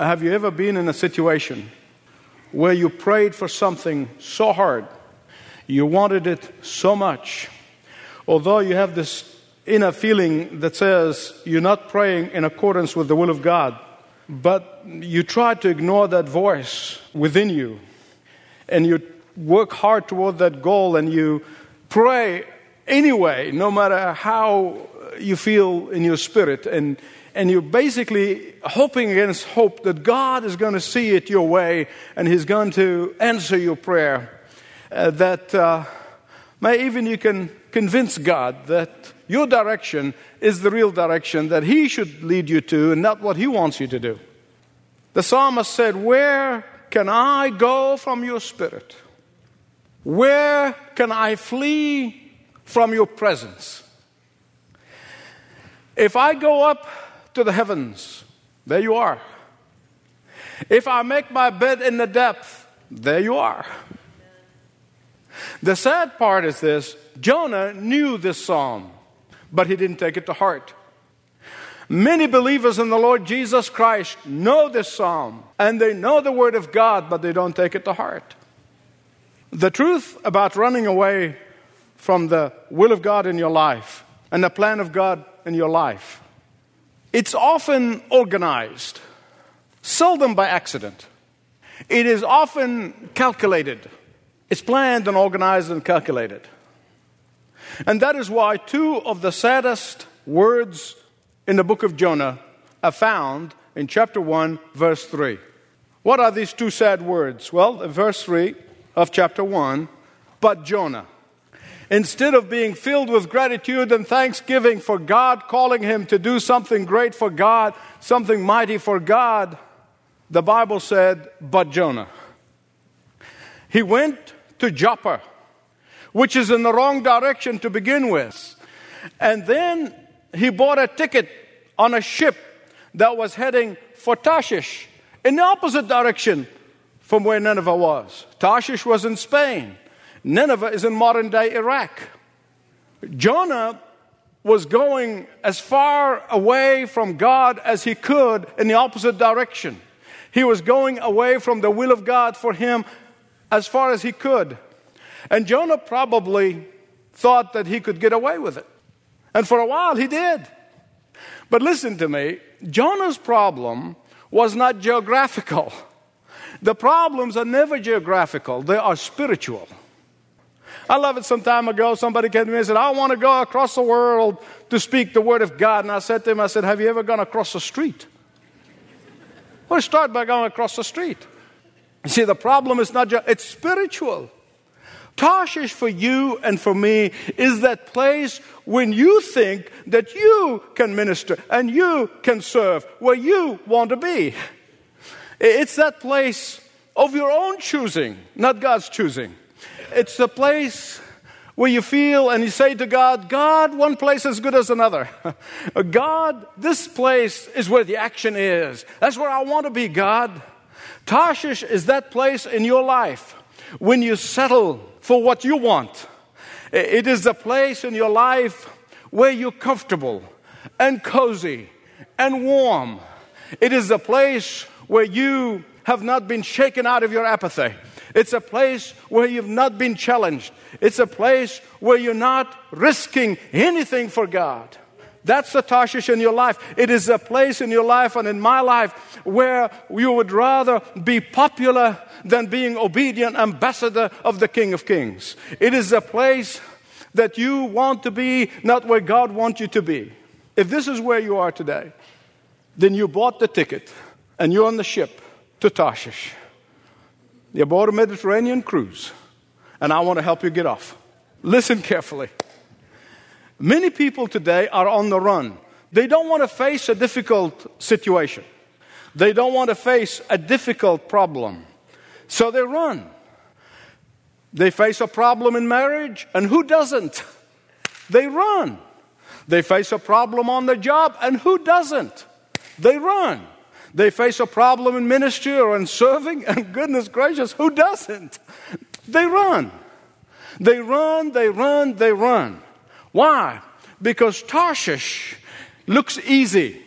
Have you ever been in a situation where you prayed for something so hard, you wanted it so much, although you have this inner feeling that says you're not praying in accordance with the will of God, but you try to ignore that voice within you and you work hard toward that goal and you pray anyway, no matter how you feel in your spirit. And, and you're basically hoping against hope that God is going to see it your way and He's going to answer your prayer. Uh, that uh, may even you can convince God that your direction is the real direction that He should lead you to and not what He wants you to do. The psalmist said, Where can I go from your spirit? Where can I flee from your presence? If I go up to the heavens, there you are. If I make my bed in the depth, there you are. The sad part is this Jonah knew this psalm, but he didn't take it to heart. Many believers in the Lord Jesus Christ know this psalm and they know the Word of God, but they don't take it to heart. The truth about running away from the will of God in your life and the plan of God in your life, it's often organized, seldom by accident. It is often calculated. It's planned and organized and calculated. And that is why two of the saddest words in the book of Jonah are found in chapter 1, verse 3. What are these two sad words? Well, verse 3 of chapter 1, but Jonah. Instead of being filled with gratitude and thanksgiving for God calling him to do something great for God, something mighty for God, the Bible said, but Jonah. He went to Joppa, which is in the wrong direction to begin with. And then he bought a ticket on a ship that was heading for Tarshish in the opposite direction from where Nineveh was. Tarshish was in Spain, Nineveh is in modern day Iraq. Jonah was going as far away from God as he could in the opposite direction. He was going away from the will of God for him as far as he could. And Jonah probably thought that he could get away with it. And for a while he did. But listen to me Jonah's problem was not geographical. The problems are never geographical, they are spiritual. I love it some time ago. Somebody came to me and said, I want to go across the world to speak the word of God. And I said to him, I said, Have you ever gone across the street? Well, start by going across the street. You see, the problem is not just, it's spiritual. Tarshish for you and for me is that place when you think that you can minister and you can serve where you want to be. It's that place of your own choosing, not God's choosing. It's the place where you feel and you say to God, God, one place is good as another. God, this place is where the action is. That's where I want to be, God. Tarshish is that place in your life when you settle for what you want. It is a place in your life where you're comfortable and cozy and warm. It is a place where you have not been shaken out of your apathy. It's a place where you've not been challenged. It's a place where you're not risking anything for God. That's the Tarshish in your life. It is a place in your life and in my life where you would rather be popular than being obedient ambassador of the King of Kings. It is a place that you want to be, not where God wants you to be. If this is where you are today, then you bought the ticket and you're on the ship to Tarshish. You bought a Mediterranean cruise, and I want to help you get off. Listen carefully. Many people today are on the run. They don't want to face a difficult situation. They don't want to face a difficult problem. So they run. They face a problem in marriage, and who doesn't? They run. They face a problem on the job, and who doesn't? They run. They face a problem in ministry or in serving, and goodness gracious, who doesn't? They run. They run, they run, they run. Why? Because Tarshish looks easy,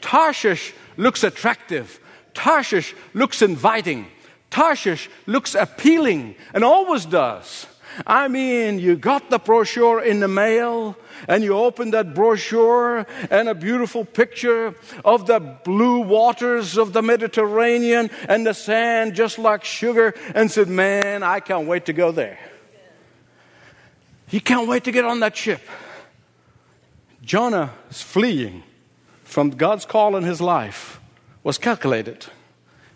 Tarshish looks attractive, Tarshish looks inviting. Tarshish looks appealing and always does. I mean, you got the brochure in the mail, and you opened that brochure, and a beautiful picture of the blue waters of the Mediterranean and the sand just like sugar, and said, Man, I can't wait to go there. He can't wait to get on that ship. Jonah is fleeing from God's call in his life was calculated.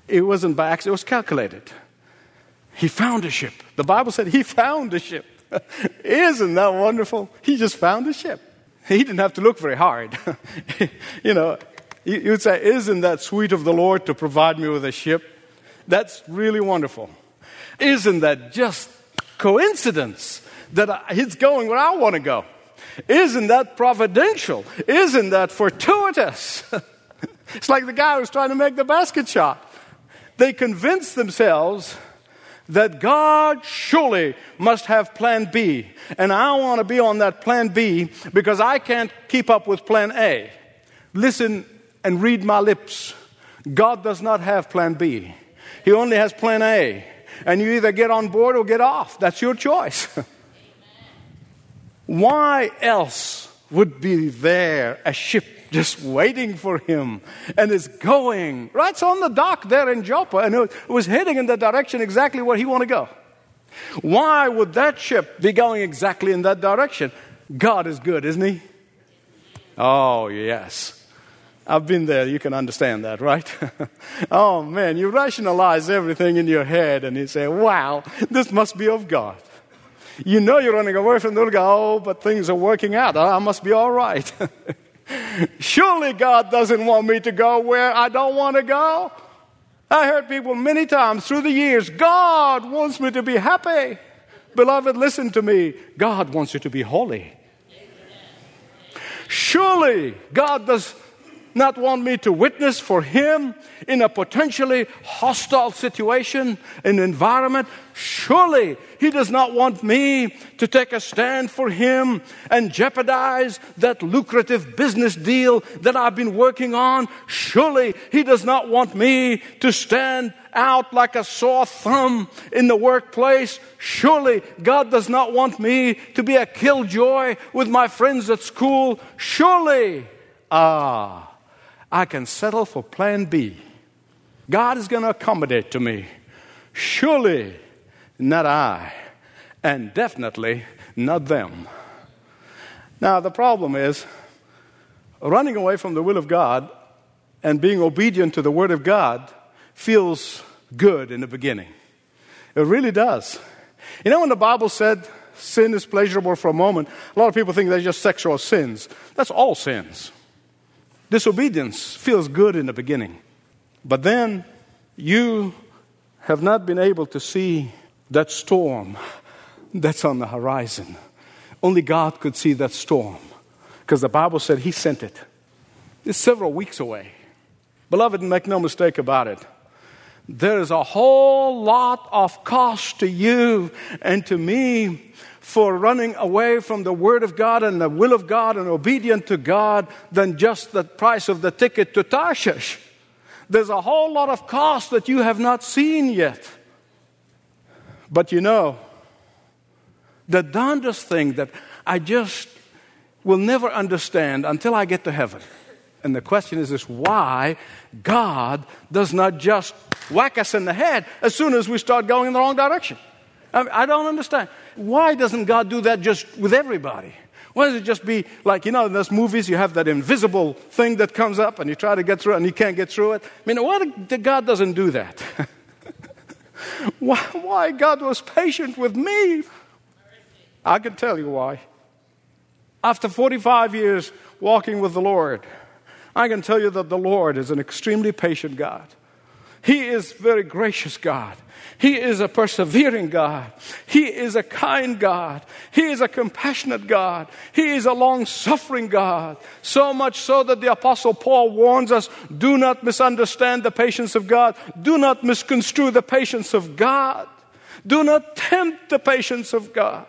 It wasn't by accident, it was calculated. He found a ship. The Bible said he found a ship. Isn't that wonderful? He just found a ship. He didn't have to look very hard. you know, you would say, Isn't that sweet of the Lord to provide me with a ship? That's really wonderful. Isn't that just coincidence that he's going where I want to go? Isn't that providential? Isn't that fortuitous? it's like the guy who's trying to make the basket shot. They convince themselves that God surely must have plan B. And I want to be on that plan B because I can't keep up with plan A. Listen and read my lips. God does not have plan B, He only has plan A. And you either get on board or get off. That's your choice. Why else would be there a ship just waiting for him and it's going right it's on the dock there in Joppa and it was heading in the direction exactly where he wanted to go. Why would that ship be going exactly in that direction? God is good, isn't he? Oh, yes. I've been there. You can understand that, right? oh, man, you rationalize everything in your head and you say, wow, this must be of God. You know you're running away from the Lord. Oh, but things are working out. I must be all right. Surely God doesn't want me to go where I don't want to go. I heard people many times through the years God wants me to be happy. Beloved, listen to me. God wants you to be holy. Surely God does not want me to witness for Him in a potentially hostile situation, an environment. Surely He does not want me to take a stand for Him and jeopardize that lucrative business deal that I've been working on. Surely He does not want me to stand out like a sore thumb in the workplace. Surely God does not want me to be a killjoy with my friends at school. Surely, ah, I can settle for plan B. God is going to accommodate to me. Surely not I, and definitely not them. Now, the problem is running away from the will of God and being obedient to the Word of God feels good in the beginning. It really does. You know, when the Bible said sin is pleasurable for a moment, a lot of people think they're just sexual sins. That's all sins. Disobedience feels good in the beginning, but then you have not been able to see that storm that's on the horizon. Only God could see that storm because the Bible said He sent it. It's several weeks away. Beloved, make no mistake about it. There is a whole lot of cost to you and to me for running away from the Word of God and the will of God and obedient to God than just the price of the ticket to Tarshish. There's a whole lot of cost that you have not seen yet. But you know, the darndest thing that I just will never understand until I get to heaven. And the question is this why God does not just whack us in the head as soon as we start going in the wrong direction. I, don't understand. Why doesn't God do that just with everybody? Why does it just be like, you know, in those movies, you have that invisible thing that comes up and you try to get through it and you can't get through it? I mean, why God doesn't do that? why, why God was patient with me? I can tell you why. After 45 years walking with the Lord, I can tell you that the Lord is an extremely patient God. He is very gracious God. He is a persevering God. He is a kind God. He is a compassionate God. He is a long suffering God. So much so that the Apostle Paul warns us do not misunderstand the patience of God. Do not misconstrue the patience of God. Do not tempt the patience of God.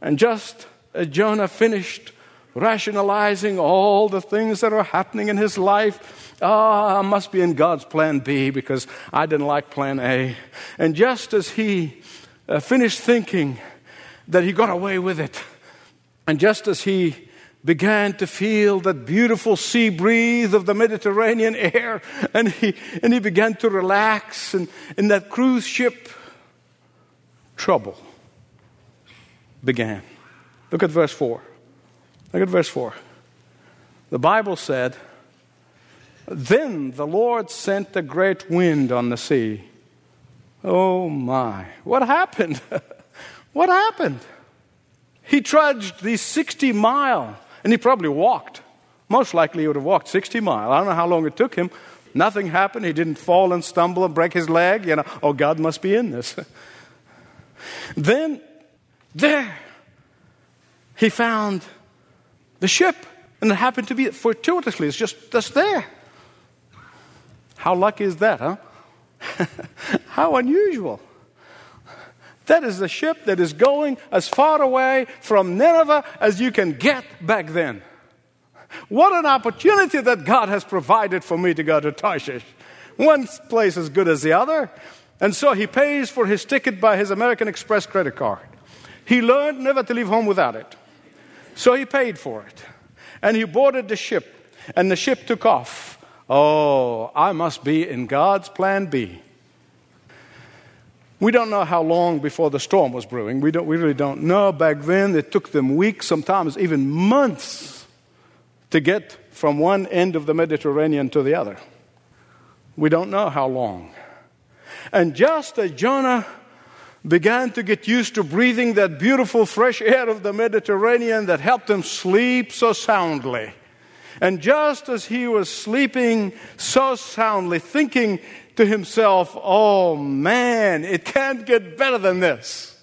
And just as Jonah finished rationalizing all the things that are happening in his life. Oh, I must be in God's plan B because I didn't like plan A. And just as he uh, finished thinking that he got away with it, and just as he began to feel that beautiful sea breeze of the Mediterranean air, and he, and he began to relax, and in that cruise ship, trouble began. Look at verse 4. Look at verse 4. The Bible said, Then the Lord sent a great wind on the sea. Oh my. What happened? what happened? He trudged these 60 mile, and he probably walked. Most likely he would have walked 60 mile. I don't know how long it took him. Nothing happened. He didn't fall and stumble and break his leg. You know, oh, God must be in this. then, there, he found the ship, and it happened to be fortuitously, it's just, just there. How lucky is that, huh? How unusual. That is the ship that is going as far away from Nineveh as you can get back then. What an opportunity that God has provided for me to go to Tarshish. One place as good as the other. And so he pays for his ticket by his American Express credit card. He learned never to leave home without it. So he paid for it. And he boarded the ship, and the ship took off. Oh, I must be in God's plan B. We don't know how long before the storm was brewing. We, don't, we really don't know. Back then, it took them weeks, sometimes even months, to get from one end of the Mediterranean to the other. We don't know how long. And just as Jonah began to get used to breathing that beautiful fresh air of the Mediterranean that helped him sleep so soundly. And just as he was sleeping so soundly, thinking to himself, oh man, it can't get better than this.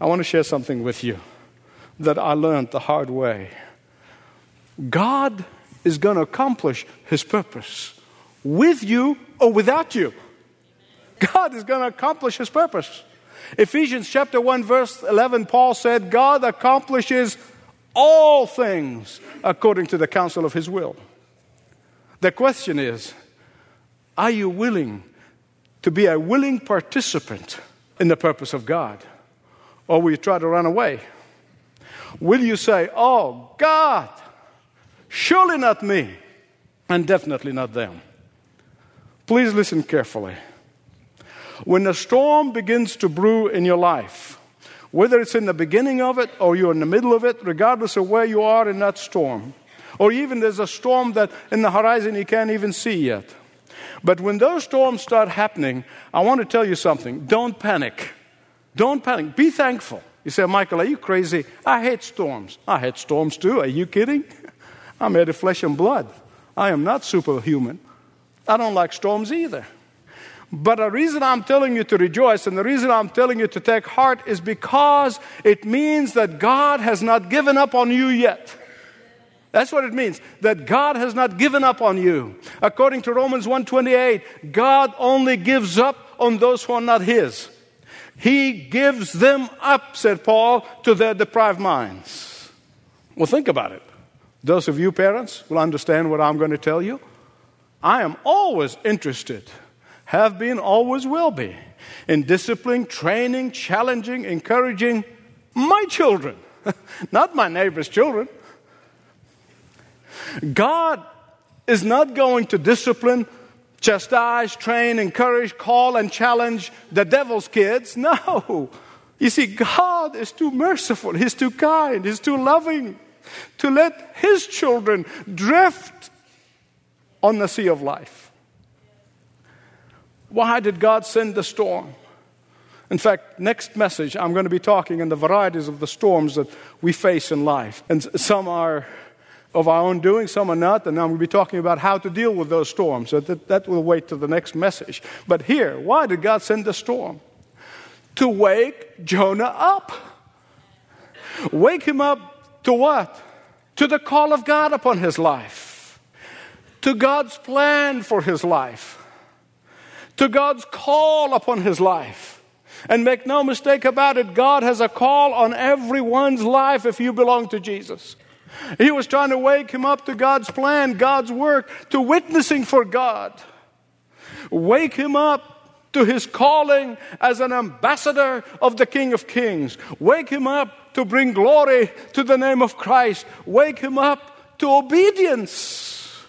I want to share something with you that I learned the hard way. God is going to accomplish his purpose with you or without you. God is going to accomplish his purpose. Ephesians chapter 1 verse 11 Paul said God accomplishes all things according to the counsel of his will. The question is are you willing to be a willing participant in the purpose of God? Or will you try to run away? Will you say, Oh, God, surely not me, and definitely not them? Please listen carefully. When a storm begins to brew in your life, whether it's in the beginning of it or you're in the middle of it, regardless of where you are in that storm, or even there's a storm that in the horizon you can't even see yet. But when those storms start happening, I want to tell you something. Don't panic. Don't panic. Be thankful. You say, Michael, are you crazy? I hate storms. I hate storms too. Are you kidding? I'm made of flesh and blood. I am not superhuman. I don't like storms either. But the reason I'm telling you to rejoice and the reason I'm telling you to take heart is because it means that God has not given up on you yet. That's what it means that God has not given up on you. According to Romans 1:28, God only gives up on those who are not his. He gives them up, said Paul, to their deprived minds. Well, think about it. Those of you parents will understand what I'm going to tell you. I am always interested have been, always will be, in disciplining, training, challenging, encouraging my children, not my neighbor's children. God is not going to discipline, chastise, train, encourage, call, and challenge the devil's kids. No. You see, God is too merciful, He's too kind, He's too loving to let His children drift on the sea of life. Why did God send the storm? In fact, next message, I'm going to be talking in the varieties of the storms that we face in life. And some are of our own doing, some are not. And I'm going to be talking about how to deal with those storms. So that, that will wait to the next message. But here, why did God send the storm? To wake Jonah up. Wake him up to what? To the call of God upon his life, to God's plan for his life to God's call upon his life. And make no mistake about it, God has a call on everyone's life if you belong to Jesus. He was trying to wake him up to God's plan, God's work, to witnessing for God. Wake him up to his calling as an ambassador of the King of Kings. Wake him up to bring glory to the name of Christ. Wake him up to obedience.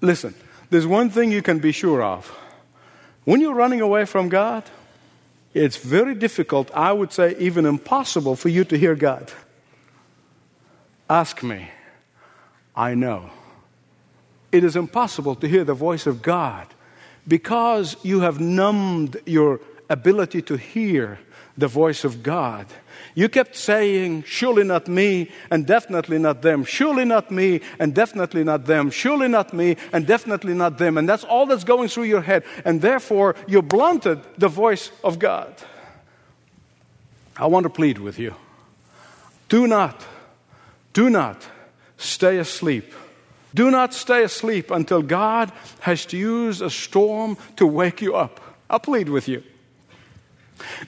Listen, there's one thing you can be sure of. When you're running away from God, it's very difficult, I would say even impossible, for you to hear God. Ask me. I know. It is impossible to hear the voice of God because you have numbed your ability to hear the voice of God. You kept saying, Surely not me, and definitely not them. Surely not me, and definitely not them. Surely not me, and definitely not them. And that's all that's going through your head. And therefore, you blunted the voice of God. I want to plead with you. Do not, do not stay asleep. Do not stay asleep until God has to use a storm to wake you up. I plead with you.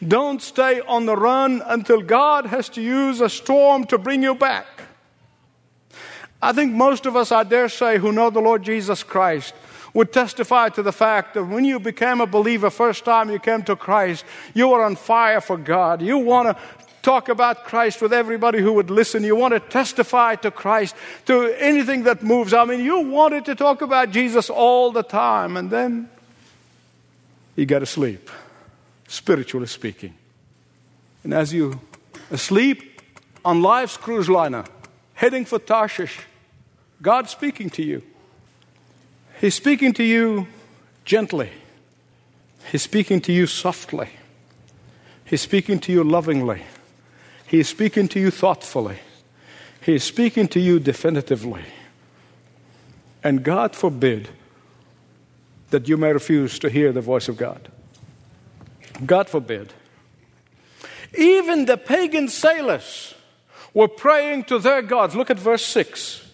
Don't stay on the run until God has to use a storm to bring you back. I think most of us, I dare say, who know the Lord Jesus Christ, would testify to the fact that when you became a believer, first time you came to Christ, you were on fire for God. You want to talk about Christ with everybody who would listen. You want to testify to Christ, to anything that moves. I mean, you wanted to talk about Jesus all the time, and then you got to sleep, spiritually speaking. And as you asleep on life's cruise liner, heading for Tarshish, God's speaking to you. He's speaking to you gently. He's speaking to you softly. He's speaking to you lovingly. He is speaking to you thoughtfully. He is speaking to you definitively. And God forbid that you may refuse to hear the voice of God. God forbid. Even the pagan sailors were praying to their gods. Look at verse 6.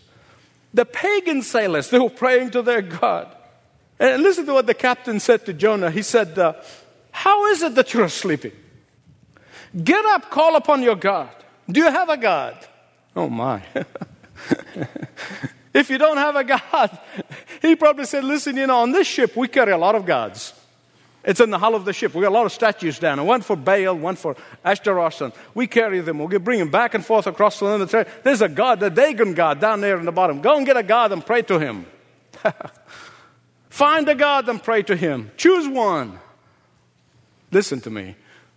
The pagan sailors, they were praying to their God. And listen to what the captain said to Jonah. He said, uh, How is it that you're sleeping? Get up, call upon your God. Do you have a God? Oh my. if you don't have a God, he probably said, Listen, you know, on this ship we carry a lot of gods. It's in the hull of the ship. We got a lot of statues down, one for Baal, one for Ashtaroth, and we carry them. We bring them back and forth across the land. There's a god, the Dagon god, down there in the bottom. Go and get a god and pray to him. Find a god and pray to him. Choose one. Listen to me.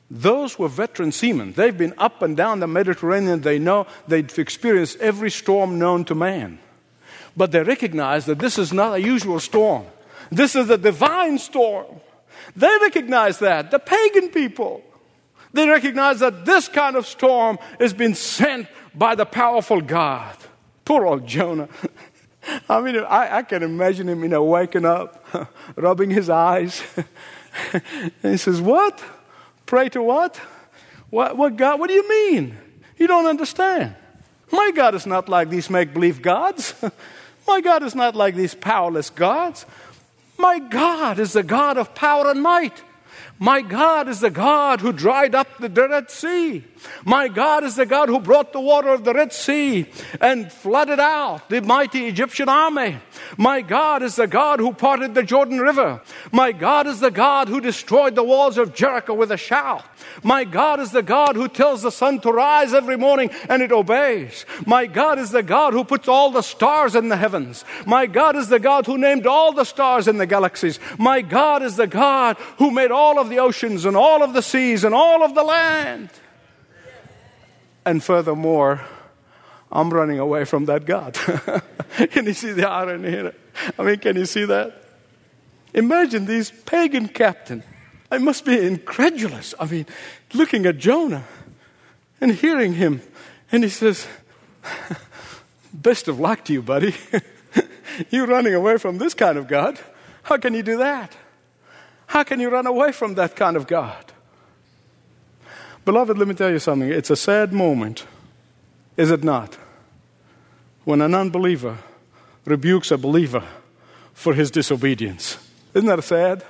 Those were veteran seamen. They've been up and down the Mediterranean. They know they've experienced every storm known to man. But they recognize that this is not a usual storm. This is a divine storm. They recognize that. The pagan people. They recognize that this kind of storm has been sent by the powerful God. Poor old Jonah. I mean, I, I, can imagine him, you know, waking up, rubbing his eyes. and he says, What? Pray to what? What, what God? What do you mean? You don't understand. My God is not like these make believe gods. My God is not like these powerless gods. My God is the God of power and might. My God is the God who dried up the Red Sea. My God is the God who brought the water of the Red Sea and flooded out the mighty Egyptian army. My God is the God who parted the Jordan River. My God is the God who destroyed the walls of Jericho with a shout. My God is the God who tells the sun to rise every morning and it obeys. My God is the God who puts all the stars in the heavens. My God is the God who named all the stars in the galaxies. My God is the God who made all of the oceans and all of the seas and all of the land. And furthermore, I'm running away from that God. can you see the irony here? I mean, can you see that? Imagine these pagan captain. I must be incredulous. I mean, looking at Jonah and hearing him, and he says, Best of luck to you, buddy. You're running away from this kind of God. How can you do that? How can you run away from that kind of God? Beloved, let me tell you something. It's a sad moment, is it not? When an unbeliever rebukes a believer for his disobedience. Isn't that sad?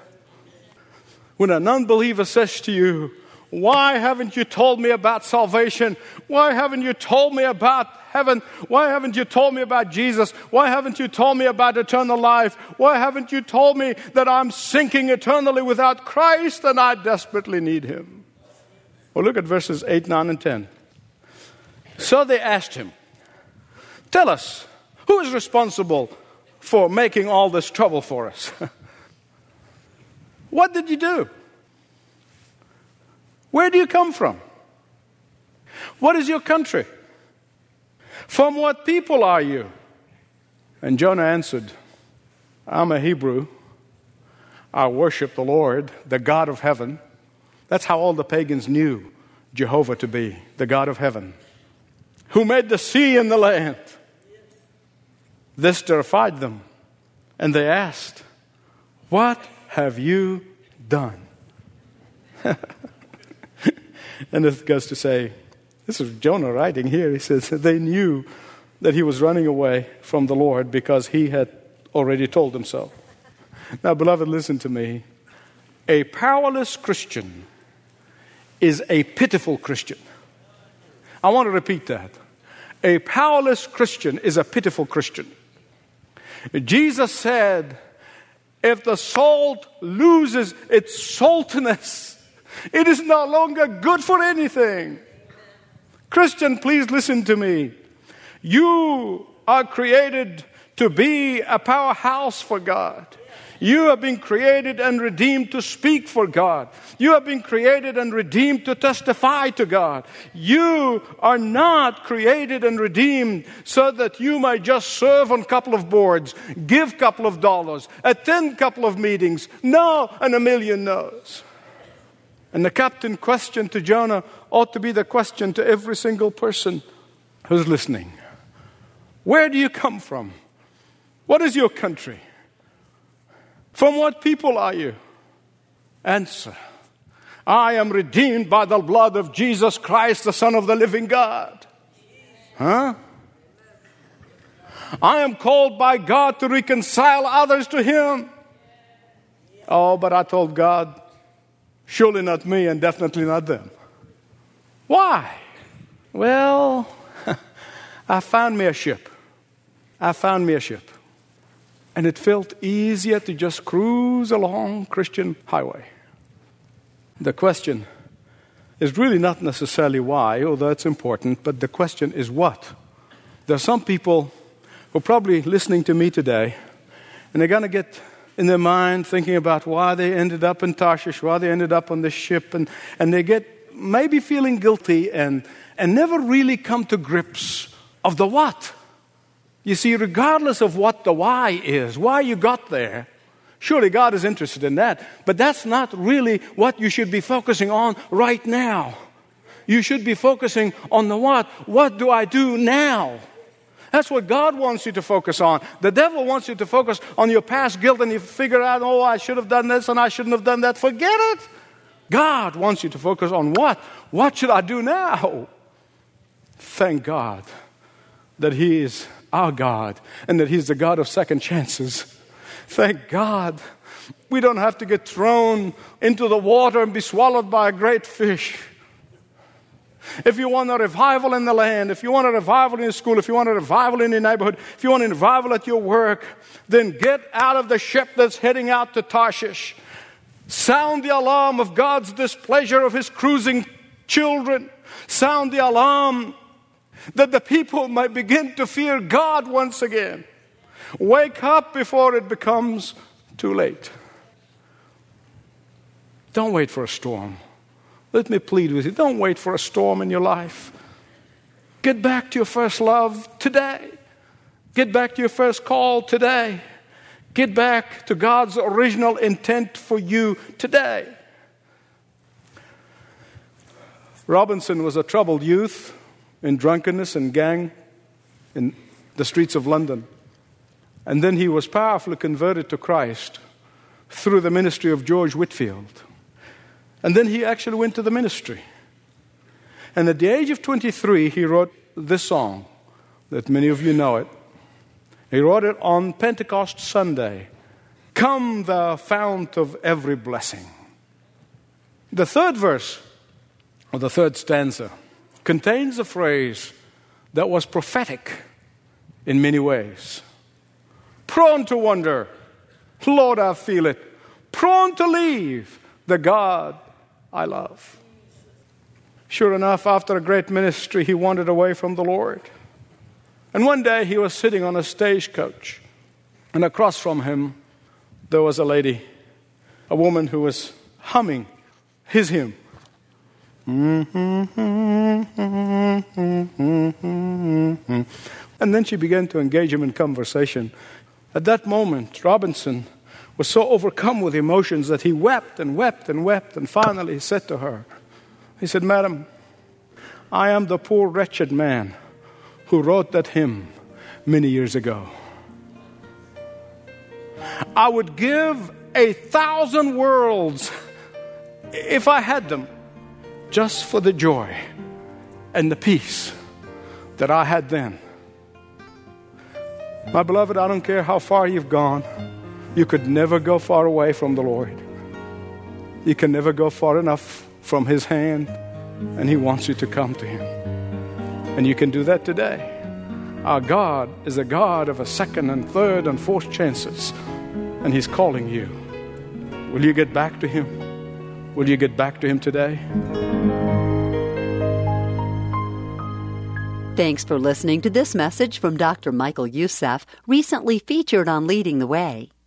When an unbeliever says to you, Why haven't you told me about salvation? Why haven't you told me about heaven? Why haven't you told me about Jesus? Why haven't you told me about eternal life? Why haven't you told me that I'm sinking eternally without Christ and I desperately need Him? Well, look at verses 8, 9, and 10. So they asked him, Tell us, who is responsible for making all this trouble for us? what did you do? Where do you come from? What is your country? From what people are you? And Jonah answered, I'm a Hebrew. I worship the Lord, the God of heaven. That's how all the pagans knew Jehovah to be, the God of heaven, who made the sea and the land. This terrified them, and they asked, What have you done? and it goes to say, this is Jonah writing here. He says they knew that he was running away from the Lord because he had already told them so. Now, beloved, listen to me. A powerless Christian is a pitiful Christian. I want to repeat that. A powerless Christian is a pitiful Christian. Jesus said, if the salt loses its saltiness, it is no longer good for anything. Christian, please listen to me. You are created to be a powerhouse for God. You have been created and redeemed to speak for God. You have been created and redeemed to testify to God. You are not created and redeemed so that you might just serve on a couple of boards, give a couple of dollars, attend a couple of meetings. No, and a million no's. And the captain question to Jonah ought to be the question to every single person who's listening. Where do you come from? What is your country? From what people are you? Answer I am redeemed by the blood of Jesus Christ, the Son of the living God. Huh? I am called by God to reconcile others to Him. Oh, but I told God, surely not me and definitely not them. Why? Well, I found me a ship. I found me a ship. And it felt easier to just cruise along Christian highway. The question is really not necessarily why, although it's important, but the question is what. There are some people who are probably listening to me today, and they're going to get in their mind thinking about why they ended up in Tarshish, why they ended up on this ship, and, and they get maybe feeling guilty and, and never really come to grips of the what. You see, regardless of what the why is, why you got there, surely God is interested in that. But that's not really what you should be focusing on right now. You should be focusing on the what. What do I do now? That's what God wants you to focus on. The devil wants you to focus on your past guilt and you figure out, oh, I should have done this and I shouldn't have done that. Forget it. God wants you to focus on what? What should I do now? Thank God that He is our God and that He's the God of second chances. Thank God we don't have to get thrown into the water and be swallowed by a great fish. If you want a revival in the land, if you want a revival in your school, if you want a revival in your neighborhood, if you want a revival at your work, then get out of the ship that's heading out to Tarshish. Sound the alarm of God's displeasure of his cruising children. Sound the alarm that the people might begin to fear God once again. Wake up before it becomes too late. Don't wait for a storm. Let me plead with you don't wait for a storm in your life. Get back to your first love today. Get back to your first call today. Get back to God's original intent for you today. Robinson was a troubled youth in drunkenness and gang in the streets of London. And then he was powerfully converted to Christ through the ministry of George Whitefield. And then he actually went to the ministry. And at the age of 23, he wrote this song that many of you know it. He wrote it on Pentecost Sunday Come, thou fount of every blessing. The third verse, or the third stanza, contains a phrase that was prophetic in many ways. Prone to wonder, Lord, I feel it. Prone to leave the God I love. Sure enough, after a great ministry, he wandered away from the Lord. And one day he was sitting on a stagecoach, and across from him there was a lady, a woman who was humming his hymn. And then she began to engage him in conversation. At that moment, Robinson was so overcome with emotions that he wept and wept and wept, and finally he said to her, He said, Madam, I am the poor wretched man who wrote that hymn many years ago. I would give a thousand worlds if I had them just for the joy and the peace that I had then. My beloved, I don't care how far you've gone, you could never go far away from the Lord. You can never go far enough from His hand, and He wants you to come to Him. And you can do that today. Our God is a God of a second and third and fourth chances, and He's calling you. Will you get back to Him? Will you get back to Him today? Thanks for listening to this message from Dr. Michael Youssef, recently featured on Leading the Way.